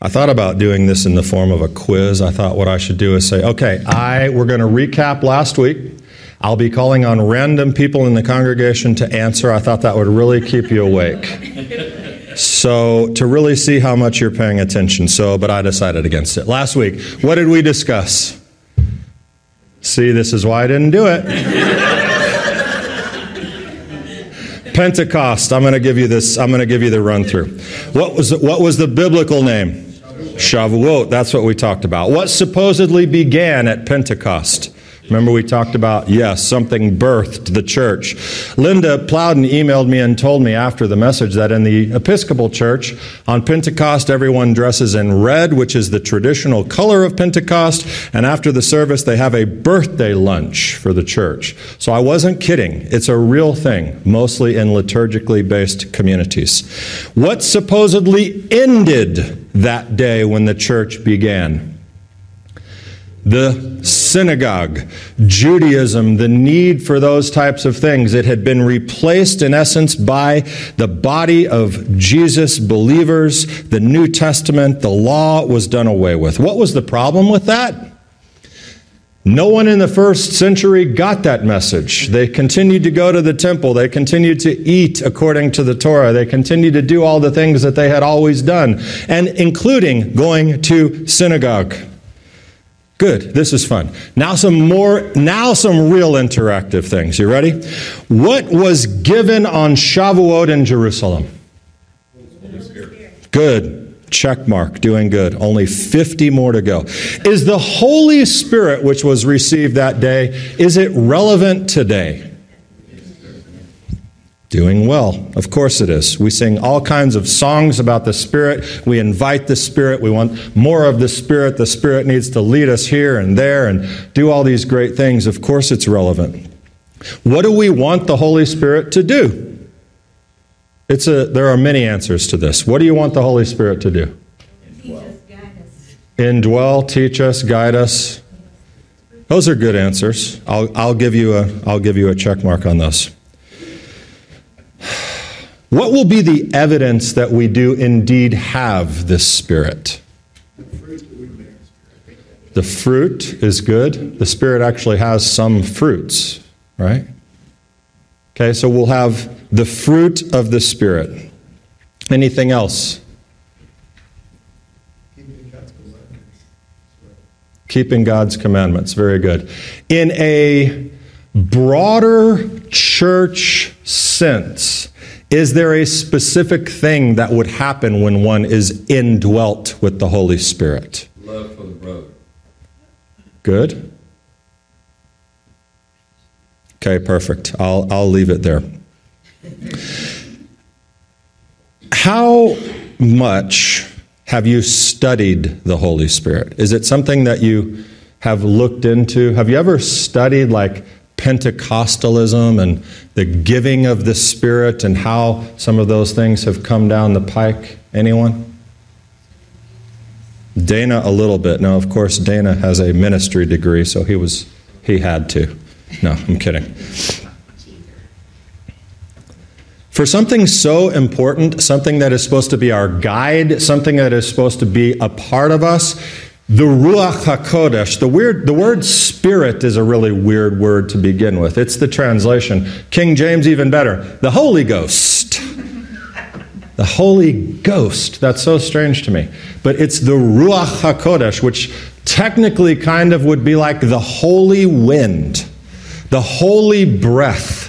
I thought about doing this in the form of a quiz. I thought what I should do is say, okay, I we're going to recap last week. I'll be calling on random people in the congregation to answer. I thought that would really keep you awake. So, to really see how much you're paying attention. So, but I decided against it. Last week, what did we discuss? See, this is why I didn't do it. Pentecost. I'm going to give you this. I'm going to give you the run through. What was the, what was the biblical name? Shavuot. That's what we talked about. What supposedly began at Pentecost? Remember, we talked about, yes, something birthed the church. Linda Plowden emailed me and told me after the message that in the Episcopal Church, on Pentecost, everyone dresses in red, which is the traditional color of Pentecost, and after the service, they have a birthday lunch for the church. So I wasn't kidding. It's a real thing, mostly in liturgically based communities. What supposedly ended that day when the church began? the synagogue, Judaism, the need for those types of things. It had been replaced, in essence, by the body of Jesus believers. The New Testament, the law was done away with. What was the problem with that? No one in the first century got that message. They continued to go to the temple. They continued to eat according to the Torah. They continued to do all the things that they had always done, and including going to synagogue. Good. This is fun. Now some more now some real interactive things. You ready? What was given on Shavuot in Jerusalem? Good. Check mark. Doing good. Only 50 more to go. Is the Holy Spirit which was received that day is it relevant today? Doing well. Of course it is. We sing all kinds of songs about the Spirit. We invite the Spirit. We want more of the Spirit. The Spirit needs to lead us here and there and do all these great things. Of course it's relevant. What do we want the Holy Spirit to do? It's a, there are many answers to this. What do you want the Holy Spirit to do? Indwell, teach us, guide us. Those are good answers. I'll, I'll, give you a, I'll give you a check mark on those. What will be the evidence that we do indeed have this Spirit? The fruit is good. The Spirit actually has some fruits, right? Okay, so we'll have the fruit of the Spirit. Anything else? Keeping God's commandments. Very good. In a broader church sense, is there a specific thing that would happen when one is indwelt with the Holy Spirit? Love for the brother. Good. Okay, perfect. I'll, I'll leave it there. How much have you studied the Holy Spirit? Is it something that you have looked into? Have you ever studied like Pentecostalism and the giving of the Spirit and how some of those things have come down the pike? Anyone? Dana a little bit. Now, of course, Dana has a ministry degree, so he was he had to. No, I'm kidding. For something so important, something that is supposed to be our guide, something that is supposed to be a part of us, the Ruach HaKodesh, the, weird, the word spirit is a really weird word to begin with. It's the translation. King James, even better. The Holy Ghost. The Holy Ghost. That's so strange to me. But it's the Ruach HaKodesh, which technically kind of would be like the holy wind, the holy breath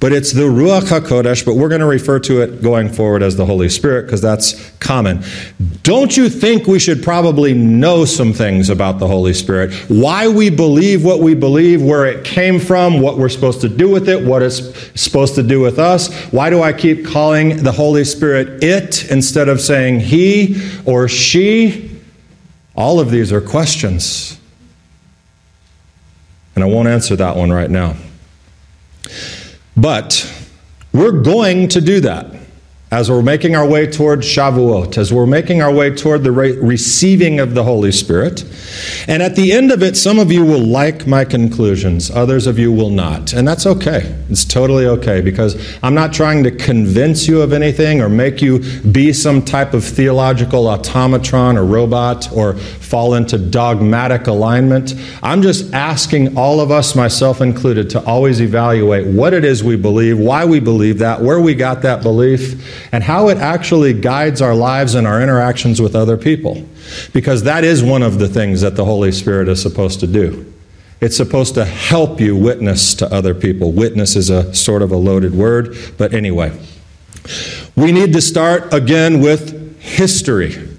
but it's the Ruach HaKodesh, but we're going to refer to it going forward as the Holy Spirit because that's common. Don't you think we should probably know some things about the Holy Spirit? Why we believe what we believe, where it came from, what we're supposed to do with it, what it's supposed to do with us? Why do I keep calling the Holy Spirit it instead of saying he or she? All of these are questions. And I won't answer that one right now. But we're going to do that. As we're making our way toward Shavuot, as we're making our way toward the re- receiving of the Holy Spirit. And at the end of it, some of you will like my conclusions, others of you will not. And that's okay. It's totally okay because I'm not trying to convince you of anything or make you be some type of theological automatron or robot or fall into dogmatic alignment. I'm just asking all of us, myself included, to always evaluate what it is we believe, why we believe that, where we got that belief and how it actually guides our lives and our interactions with other people. Because that is one of the things that the Holy Spirit is supposed to do. It's supposed to help you witness to other people. Witness is a sort of a loaded word, but anyway. We need to start again with history.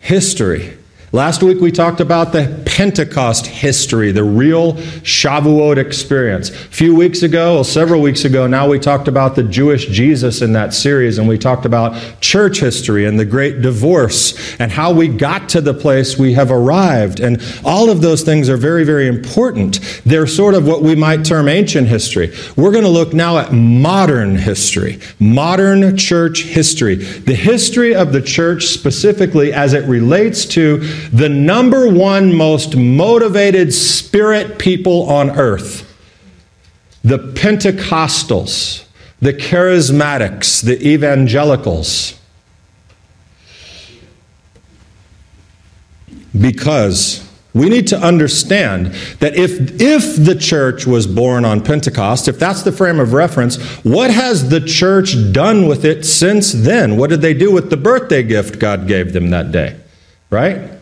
History. Last week we talked about the Pentecost history, the real Shavuot experience. A few weeks ago, well, several weeks ago, now we talked about the Jewish Jesus in that series, and we talked about church history and the great divorce and how we got to the place we have arrived. And all of those things are very, very important. They're sort of what we might term ancient history. We're going to look now at modern history, modern church history, the history of the church specifically as it relates to the number one most motivated spirit people on earth the Pentecostals, the charismatics, the evangelicals. Because we need to understand that if, if the church was born on Pentecost, if that's the frame of reference, what has the church done with it since then? What did they do with the birthday gift God gave them that day? Right?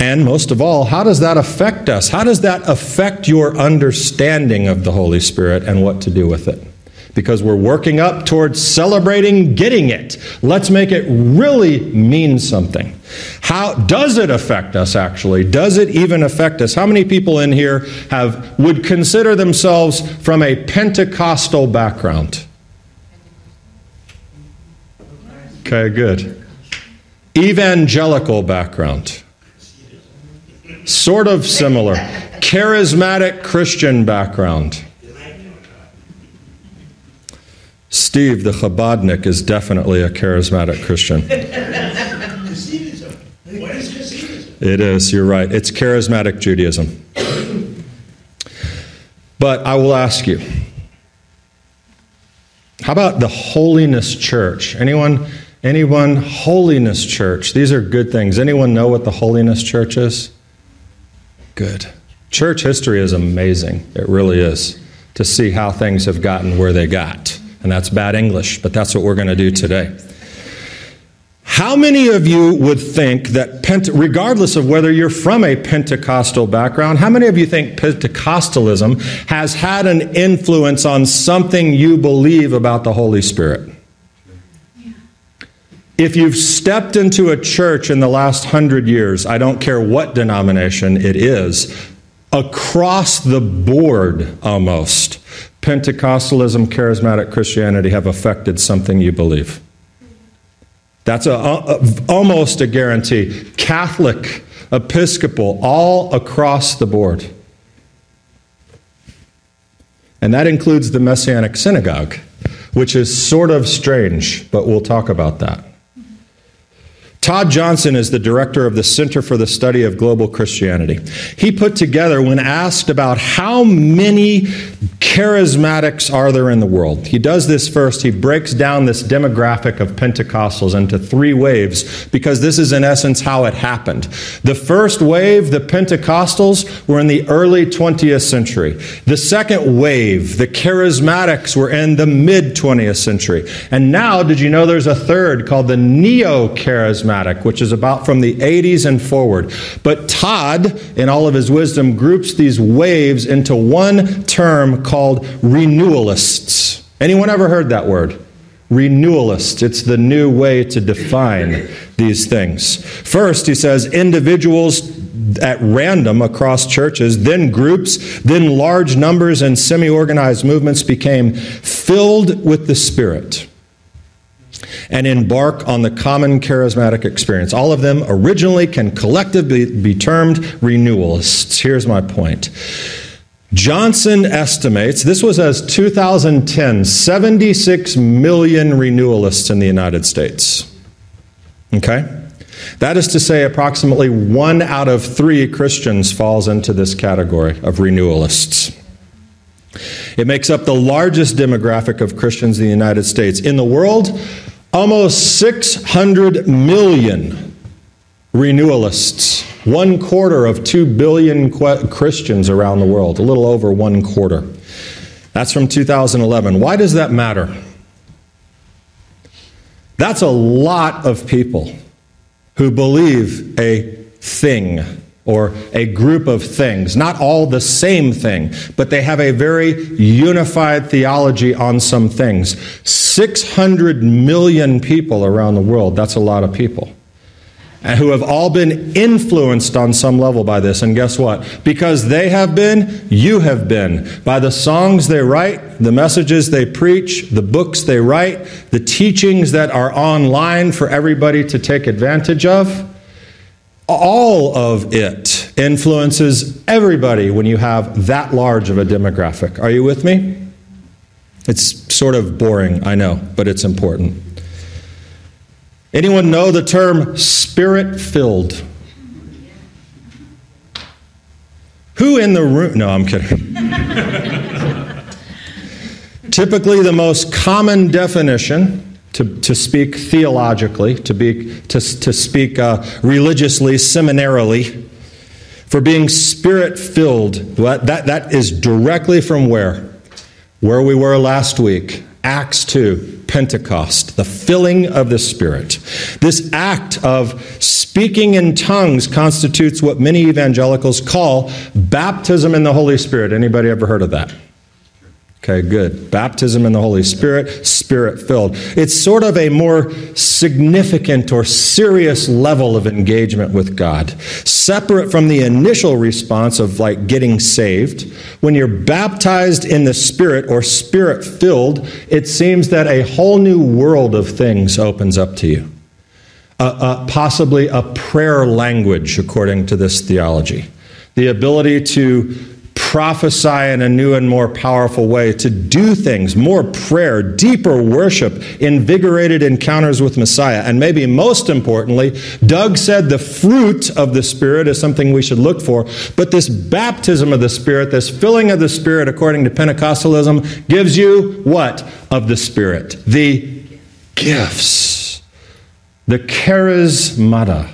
And most of all, how does that affect us? How does that affect your understanding of the Holy Spirit and what to do with it? Because we're working up towards celebrating getting it. Let's make it really mean something. How does it affect us actually? Does it even affect us? How many people in here have would consider themselves from a Pentecostal background? Okay, good. Evangelical background. Sort of similar. Charismatic Christian background. Steve, the Chabadnik, is definitely a charismatic Christian. It is, you're right. It's charismatic Judaism. But I will ask you how about the holiness church? Anyone? Anyone? Holiness church. These are good things. Anyone know what the holiness church is? Good. Church history is amazing. It really is. To see how things have gotten where they got. And that's bad English, but that's what we're going to do today. How many of you would think that, Pente- regardless of whether you're from a Pentecostal background, how many of you think Pentecostalism has had an influence on something you believe about the Holy Spirit? If you've stepped into a church in the last hundred years, I don't care what denomination it is, across the board almost, Pentecostalism, charismatic Christianity have affected something you believe. That's a, a, almost a guarantee. Catholic, Episcopal, all across the board. And that includes the Messianic Synagogue, which is sort of strange, but we'll talk about that. Todd Johnson is the director of the Center for the Study of Global Christianity. He put together, when asked about how many charismatics are there in the world, he does this first. He breaks down this demographic of Pentecostals into three waves because this is, in essence, how it happened. The first wave, the Pentecostals, were in the early 20th century. The second wave, the charismatics, were in the mid 20th century. And now, did you know there's a third called the neo charismatic? Charismatic, which is about from the 80s and forward. But Todd, in all of his wisdom, groups these waves into one term called renewalists. Anyone ever heard that word? Renewalist. It's the new way to define these things. First, he says individuals at random across churches, then groups, then large numbers and semi organized movements became filled with the Spirit and embark on the common charismatic experience. All of them originally can collectively be termed renewalists. Here's my point. Johnson estimates, this was as 2010, 76 million renewalists in the United States. Okay? That is to say, approximately one out of three Christians falls into this category of renewalists. It makes up the largest demographic of Christians in the United States. In the world, almost 600 million renewalists one quarter of two billion Christians around the world, a little over one quarter. That's from 2011. Why does that matter? That's a lot of people who believe a thing or a group of things. Not all the same thing, but they have a very unified theology on some things. 600 million people around the world, that's a lot of people and who have all been influenced on some level by this. And guess what? Because they have been, you have been. By the songs they write, the messages they preach, the books they write, the teachings that are online for everybody to take advantage of. All of it influences everybody when you have that large of a demographic. Are you with me? It's sort of boring, I know, but it's important. Anyone know the term spirit filled? Who in the room? No, I'm kidding. Typically, the most common definition to, to speak theologically, to, be, to, to speak uh, religiously, seminarily, for being spirit filled, that, that is directly from where? Where we were last week. Acts 2, Pentecost, the filling of the Spirit. This act of speaking in tongues constitutes what many evangelicals call baptism in the Holy Spirit. Anybody ever heard of that? Okay, good. Baptism in the Holy Spirit, spirit filled. It's sort of a more significant or serious level of engagement with God, separate from the initial response of like getting saved. When you're baptized in the Spirit or spirit filled, it seems that a whole new world of things opens up to you. Uh, uh, possibly a prayer language, according to this theology. The ability to prophesy in a new and more powerful way, to do things, more prayer, deeper worship, invigorated encounters with Messiah. And maybe most importantly, Doug said the fruit of the Spirit is something we should look for. But this baptism of the Spirit, this filling of the Spirit, according to Pentecostalism, gives you what of the Spirit? The gifts, the charismata,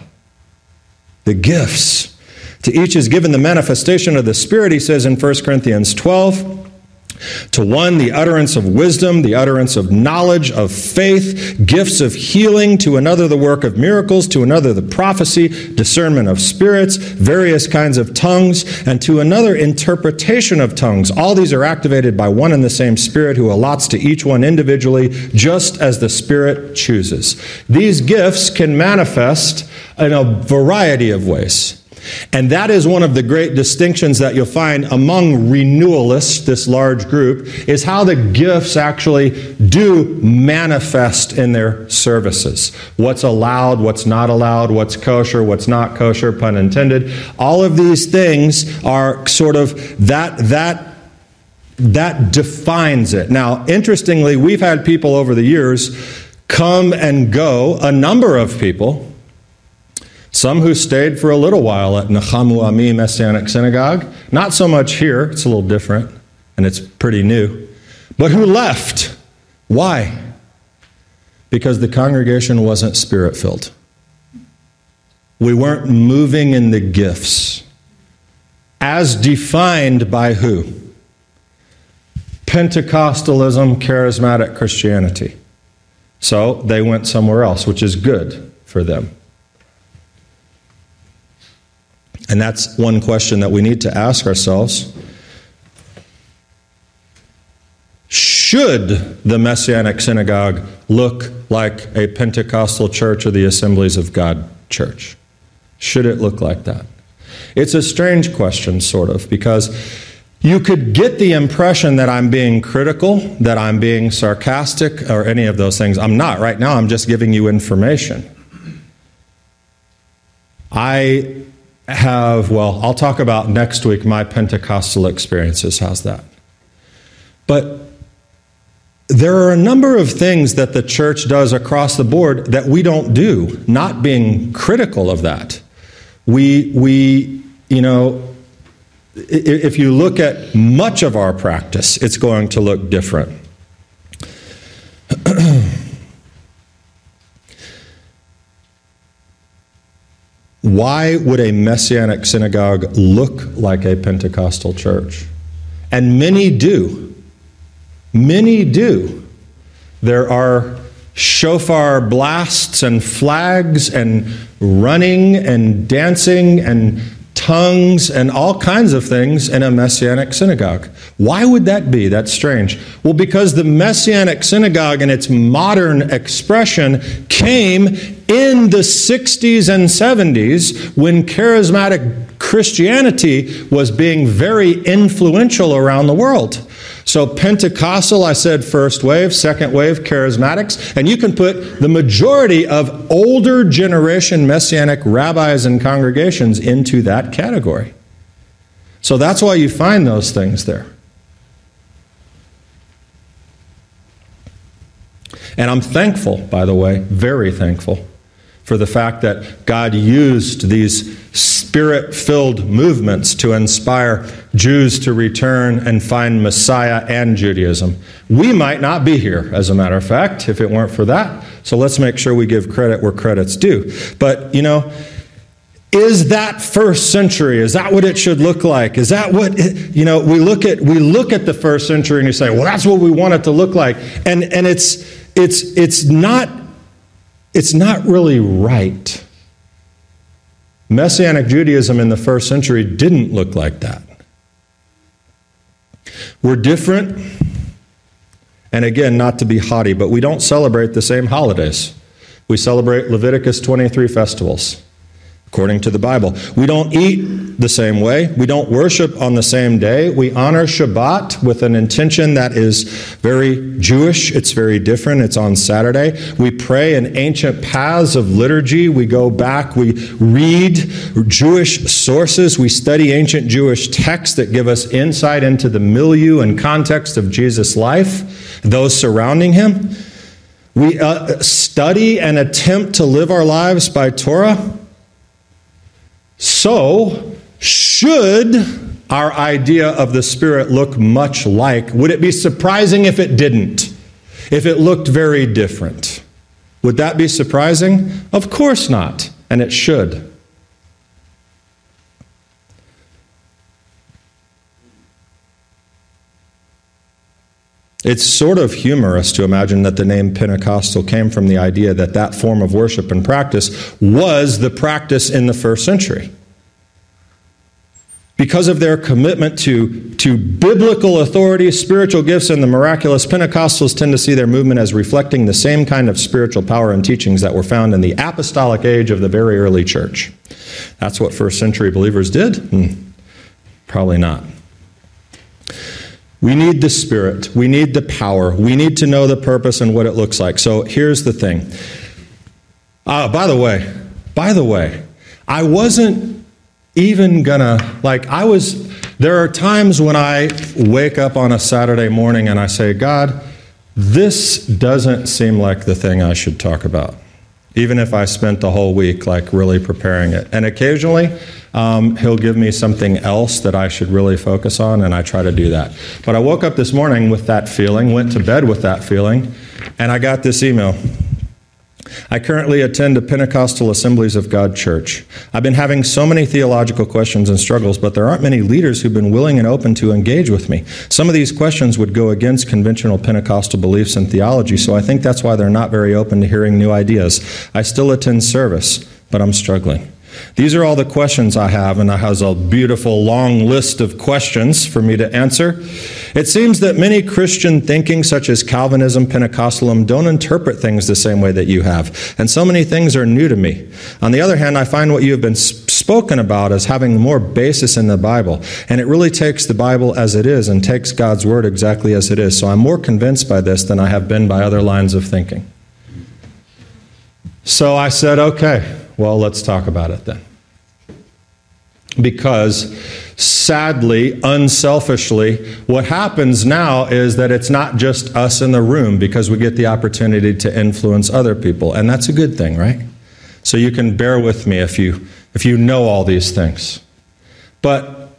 the gifts. To each is given the manifestation of the Spirit, he says in 1 Corinthians 12. To one, the utterance of wisdom, the utterance of knowledge, of faith, gifts of healing. To another, the work of miracles. To another, the prophecy, discernment of spirits, various kinds of tongues. And to another, interpretation of tongues. All these are activated by one and the same Spirit who allots to each one individually, just as the Spirit chooses. These gifts can manifest in a variety of ways. And that is one of the great distinctions that you'll find among renewalists, this large group, is how the gifts actually do manifest in their services. What's allowed, what's not allowed, what's kosher, what's not kosher, pun intended. All of these things are sort of that, that that defines it. Now, interestingly, we've had people over the years come and go, a number of people some who stayed for a little while at Nachamu Ami Messianic Synagogue, not so much here, it's a little different and it's pretty new, but who left. Why? Because the congregation wasn't spirit filled. We weren't moving in the gifts as defined by who? Pentecostalism, charismatic Christianity. So they went somewhere else, which is good for them. And that's one question that we need to ask ourselves. Should the Messianic synagogue look like a Pentecostal church or the Assemblies of God church? Should it look like that? It's a strange question, sort of, because you could get the impression that I'm being critical, that I'm being sarcastic, or any of those things. I'm not. Right now, I'm just giving you information. I have, well, I'll talk about next week my Pentecostal experiences. How's that? But there are a number of things that the church does across the board that we don't do, not being critical of that. We, we you know, if you look at much of our practice, it's going to look different. Why would a messianic synagogue look like a Pentecostal church? And many do. Many do. There are shofar blasts and flags and running and dancing and tongues and all kinds of things in a messianic synagogue. Why would that be? That's strange. Well, because the messianic synagogue in its modern expression came in the 60s and 70s when charismatic Christianity was being very influential around the world. So, Pentecostal, I said first wave, second wave, charismatics, and you can put the majority of older generation messianic rabbis and congregations into that category. So, that's why you find those things there. And I'm thankful, by the way, very thankful for the fact that God used these spirit filled movements to inspire Jews to return and find Messiah and Judaism. We might not be here, as a matter of fact, if it weren't for that. So let's make sure we give credit where credit's due. But, you know, is that first century is that what it should look like is that what you know we look at we look at the first century and you say well that's what we want it to look like and and it's it's it's not it's not really right. Messianic Judaism in the first century didn't look like that. We're different, and again, not to be haughty, but we don't celebrate the same holidays. We celebrate Leviticus 23 festivals according to the Bible. We don't eat the same way. We don't worship on the same day. We honor Shabbat with an intention that is very Jewish. It's very different. It's on Saturday. We pray in ancient paths of liturgy. We go back. We read Jewish sources. We study ancient Jewish texts that give us insight into the milieu and context of Jesus' life, those surrounding him. We uh, study and attempt to live our lives by Torah. So, should our idea of the Spirit look much like? Would it be surprising if it didn't? If it looked very different? Would that be surprising? Of course not, and it should. It's sort of humorous to imagine that the name Pentecostal came from the idea that that form of worship and practice was the practice in the first century. Because of their commitment to, to biblical authority, spiritual gifts, and the miraculous, Pentecostals tend to see their movement as reflecting the same kind of spiritual power and teachings that were found in the apostolic age of the very early church. That's what first century believers did? Hmm. Probably not. We need the Spirit. We need the power. We need to know the purpose and what it looks like. So here's the thing. Uh, by the way, by the way, I wasn't even gonna, like, I was, there are times when I wake up on a Saturday morning and I say, God, this doesn't seem like the thing I should talk about even if I spent the whole week like really preparing it. And occasionally, um, he'll give me something else that I should really focus on, and I try to do that. But I woke up this morning with that feeling, went to bed with that feeling, and I got this email. I currently attend a Pentecostal Assemblies of God church. I've been having so many theological questions and struggles, but there aren't many leaders who've been willing and open to engage with me. Some of these questions would go against conventional Pentecostal beliefs and theology, so I think that's why they're not very open to hearing new ideas. I still attend service, but I'm struggling. These are all the questions I have, and I has a beautiful long list of questions for me to answer. It seems that many Christian thinking, such as Calvinism, Pentecostalism, don't interpret things the same way that you have, and so many things are new to me. On the other hand, I find what you have been spoken about as having more basis in the Bible, and it really takes the Bible as it is and takes God's Word exactly as it is. So I'm more convinced by this than I have been by other lines of thinking. So I said, okay, well, let's talk about it then. because sadly, unselfishly, what happens now is that it's not just us in the room because we get the opportunity to influence other people. And that's a good thing, right? So you can bear with me if you, if you know all these things. But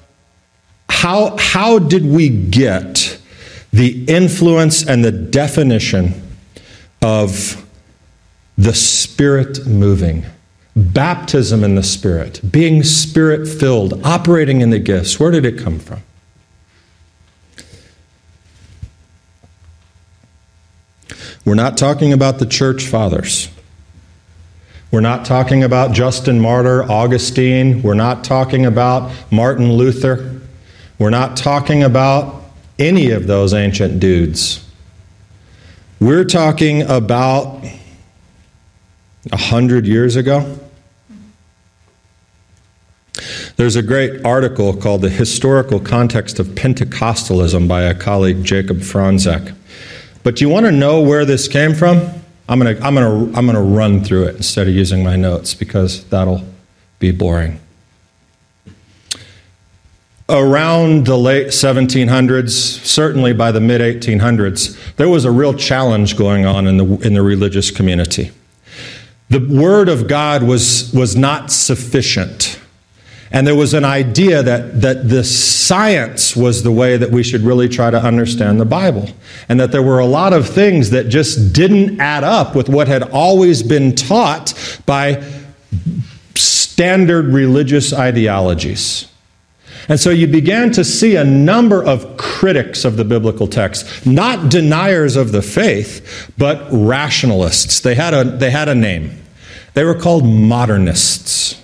how, how did we get the influence and the definition of the Spirit moving? Baptism in the Spirit, being Spirit filled, operating in the gifts. Where did it come from? We're not talking about the church fathers. We're not talking about Justin Martyr, Augustine. We're not talking about Martin Luther. We're not talking about any of those ancient dudes. We're talking about a hundred years ago. There's a great article called The Historical Context of Pentecostalism by a colleague, Jacob Franzek. But you want to know where this came from? I'm going to, I'm going to, I'm going to run through it instead of using my notes because that'll be boring. Around the late 1700s, certainly by the mid 1800s, there was a real challenge going on in the, in the religious community. The Word of God was, was not sufficient and there was an idea that, that the science was the way that we should really try to understand the Bible. And that there were a lot of things that just didn't add up with what had always been taught by standard religious ideologies. And so you began to see a number of critics of the biblical text, not deniers of the faith, but rationalists. They had a, they had a name. They were called modernists.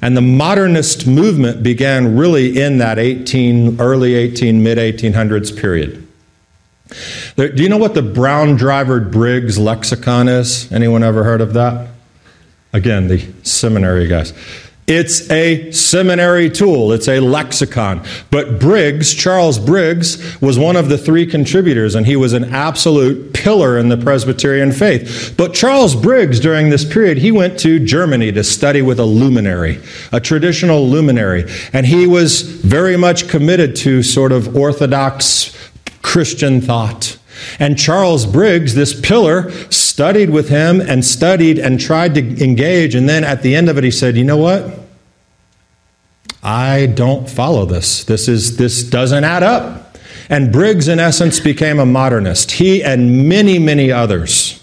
And the modernist movement began really in that 18, early 18, mid 1800s period. Do you know what the Brown Driver Briggs lexicon is? Anyone ever heard of that? Again, the seminary guys. It's a seminary tool, it's a lexicon. But Briggs, Charles Briggs, was one of the three contributors, and he was an absolute pillar in the Presbyterian faith. But Charles Briggs, during this period, he went to Germany to study with a luminary, a traditional luminary, and he was very much committed to sort of orthodox Christian thought. And Charles Briggs, this pillar, studied with him and studied and tried to engage. And then at the end of it, he said, You know what? I don't follow this. This, is, this doesn't add up. And Briggs, in essence, became a modernist. He and many, many others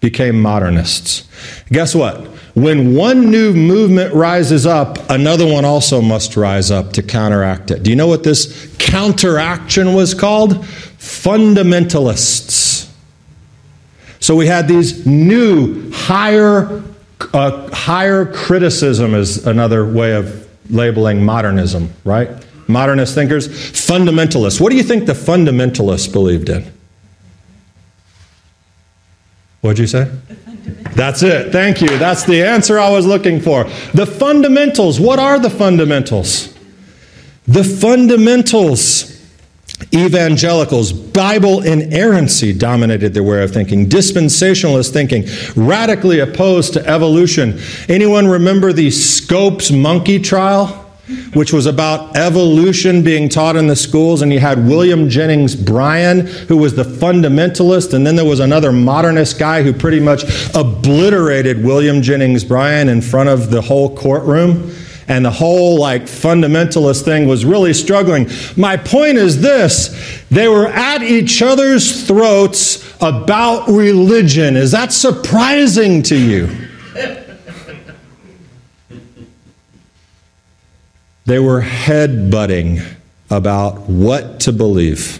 became modernists. Guess what? When one new movement rises up, another one also must rise up to counteract it. Do you know what this counteraction was called? Fundamentalists. So we had these new, higher, uh, higher criticism is another way of labeling modernism, right? Modernist thinkers, fundamentalists. What do you think the fundamentalists believed in? What'd you say? That's it. Thank you. That's the answer I was looking for. The fundamentals. What are the fundamentals? The fundamentals Evangelicals, Bible inerrancy dominated their way of thinking. Dispensationalist thinking, radically opposed to evolution. Anyone remember the Scopes monkey trial? Which was about evolution being taught in the schools, and you had William Jennings Bryan, who was the fundamentalist, and then there was another modernist guy who pretty much obliterated William Jennings Bryan in front of the whole courtroom and the whole like fundamentalist thing was really struggling. My point is this they were at each other's throats about religion. Is that surprising to you? they were head-butting about what to believe,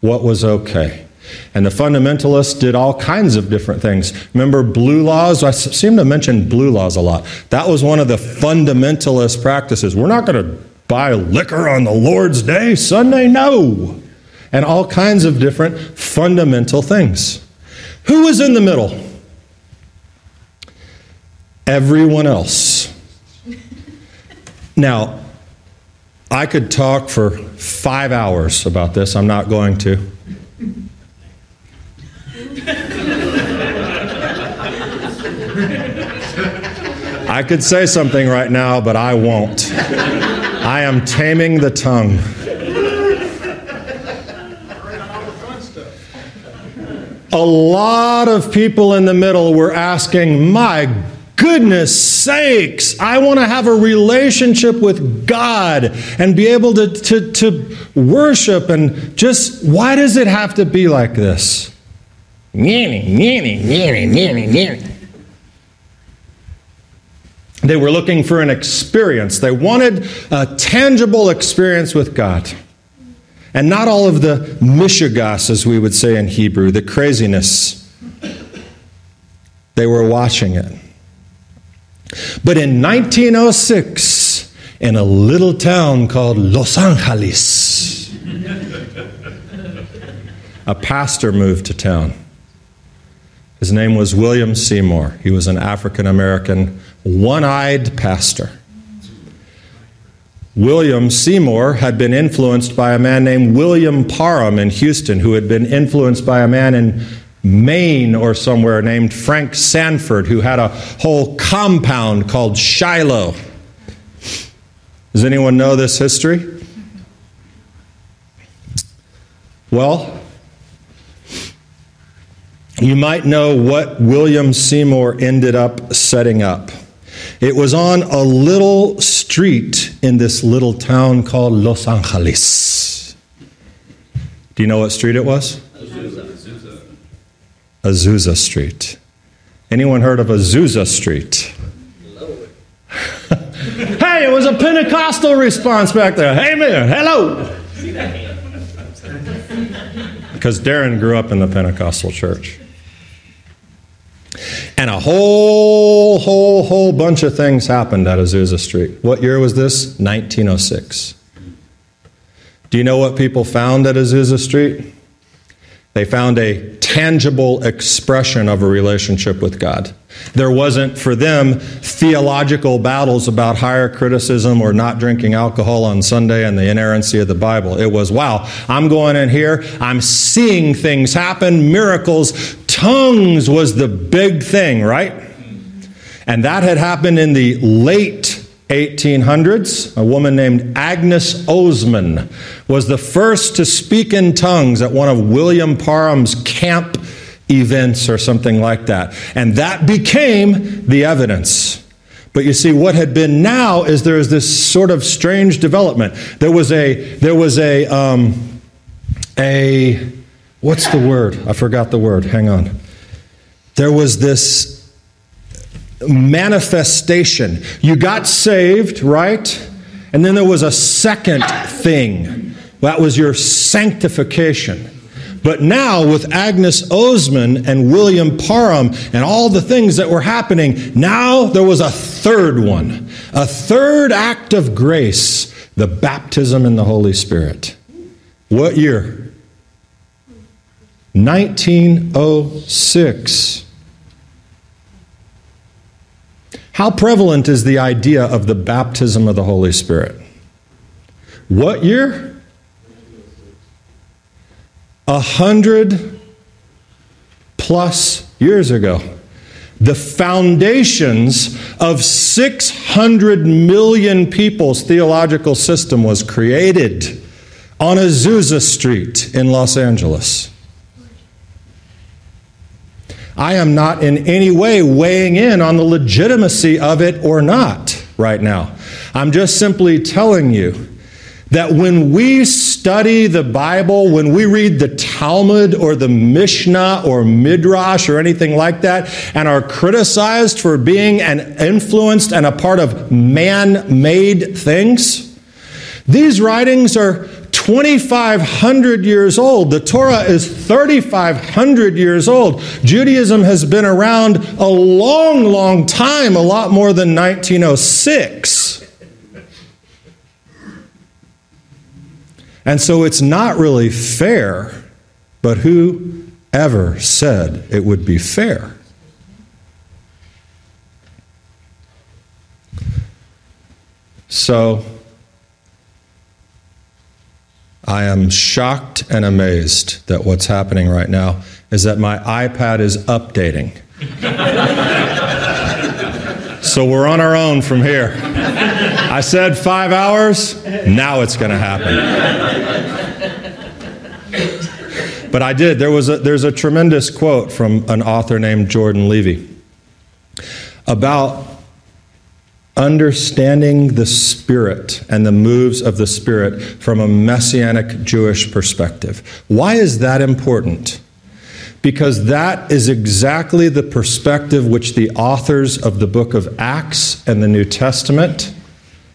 what was okay. And the fundamentalists did all kinds of different things. Remember blue laws? I seem to mention blue laws a lot. That was one of the fundamentalist practices. We're not going to buy liquor on the Lord's Day, Sunday, no. And all kinds of different fundamental things. Who was in the middle? Everyone else. Now, I could talk for five hours about this. I'm not going to. I could say something right now, but I won't. I am taming the tongue. A lot of people in the middle were asking, My goodness sakes, I want to have a relationship with God and be able to, to, to worship. And just, why does it have to be like this? They were looking for an experience. They wanted a tangible experience with God. And not all of the mishigas, as we would say in Hebrew, the craziness. They were watching it. But in 1906, in a little town called Los Angeles, a pastor moved to town. His name was William Seymour. He was an African American, one eyed pastor. William Seymour had been influenced by a man named William Parham in Houston, who had been influenced by a man in Maine or somewhere named Frank Sandford, who had a whole compound called Shiloh. Does anyone know this history? Well, you might know what William Seymour ended up setting up. It was on a little street in this little town called Los Angeles. Do you know what street it was? Azusa Street. Anyone heard of Azusa Street? hey, it was a Pentecostal response back there. Hey, man, hello. Because Darren grew up in the Pentecostal church. And a whole, whole, whole bunch of things happened at Azusa Street. What year was this? 1906. Do you know what people found at Azusa Street? They found a tangible expression of a relationship with God. There wasn't for them theological battles about higher criticism or not drinking alcohol on Sunday and the inerrancy of the Bible. It was, wow, I'm going in here, I'm seeing things happen, miracles. Tongues was the big thing, right? And that had happened in the late 1800s, a woman named Agnes Ozman was the first to speak in tongues at one of William Parham's camp events or something like that. And that became the evidence. But you see, what had been now is there is this sort of strange development. There was a, there was a, um, a, what's the word? I forgot the word. Hang on. There was this manifestation. You got saved, right? And then there was a second thing. That was your sanctification. But now, with Agnes Ozman and William Parham and all the things that were happening, now there was a third one, a third act of grace, the baptism in the Holy Spirit. What year? 1906. How prevalent is the idea of the baptism of the Holy Spirit? What year? A hundred plus years ago. The foundations of 600 million people's theological system was created on Azusa Street in Los Angeles. I am not in any way weighing in on the legitimacy of it or not right now. I'm just simply telling you that when we study the Bible, when we read the Talmud or the Mishnah or Midrash or anything like that, and are criticized for being an influenced and a part of man made things, these writings are 2,500 years old. The Torah is 3,500 years old. Judaism has been around a long, long time, a lot more than 1906. And so it's not really fair, but who ever said it would be fair? So, I am shocked and amazed that what's happening right now is that my iPad is updating. So we're on our own from here. I said five hours, now it's going to happen. But I did. There was a, there's a tremendous quote from an author named Jordan Levy about understanding the Spirit and the moves of the Spirit from a messianic Jewish perspective. Why is that important? Because that is exactly the perspective which the authors of the book of Acts and the New Testament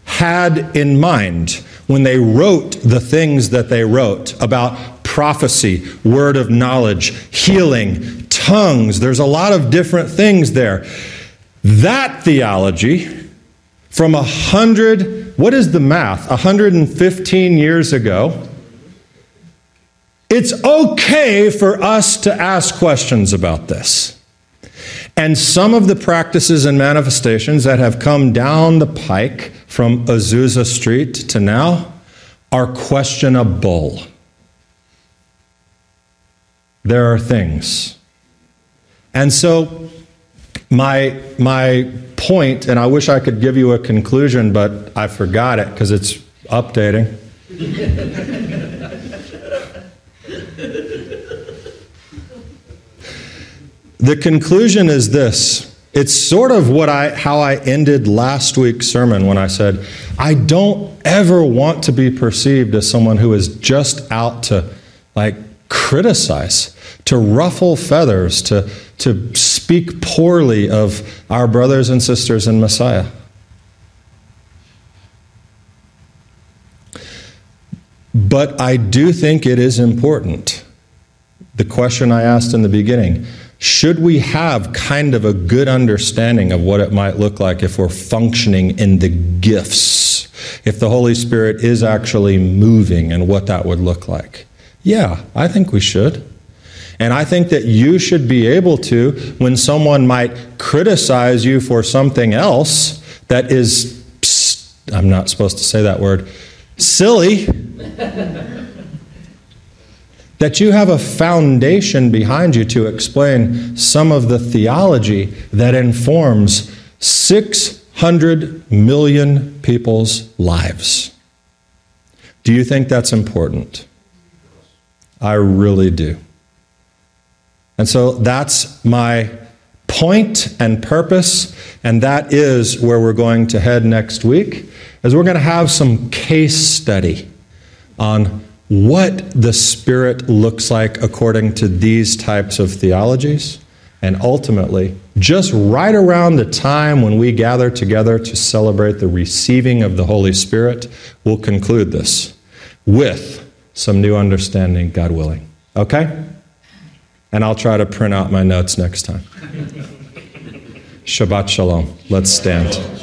had in mind when they wrote the things that they wrote about prophecy, word of knowledge, healing, tongues. There's a lot of different things there. That theology from a hundred, what is the math? 115 years ago. It's okay for us to ask questions about this. And some of the practices and manifestations that have come down the pike from Azusa Street to now are questionable. There are things. And so, my, my point, and I wish I could give you a conclusion, but I forgot it because it's updating. the conclusion is this. It's sort of what I how I ended last week's sermon when I said, I don't ever want to be perceived as someone who is just out to like criticize, to ruffle feathers, to to speak poorly of our brothers and sisters in Messiah. But I do think it is important. The question I asked in the beginning should we have kind of a good understanding of what it might look like if we're functioning in the gifts? If the Holy Spirit is actually moving and what that would look like? Yeah, I think we should. And I think that you should be able to, when someone might criticize you for something else that is, psst, I'm not supposed to say that word, silly, that you have a foundation behind you to explain some of the theology that informs 600 million people's lives. Do you think that's important? I really do. And so that's my point and purpose, and that is where we're going to head next week, as we're going to have some case study on what the Spirit looks like according to these types of theologies. And ultimately, just right around the time when we gather together to celebrate the receiving of the Holy Spirit, we'll conclude this with some new understanding, God willing. Okay? And I'll try to print out my notes next time. Shabbat Shalom. Let's stand.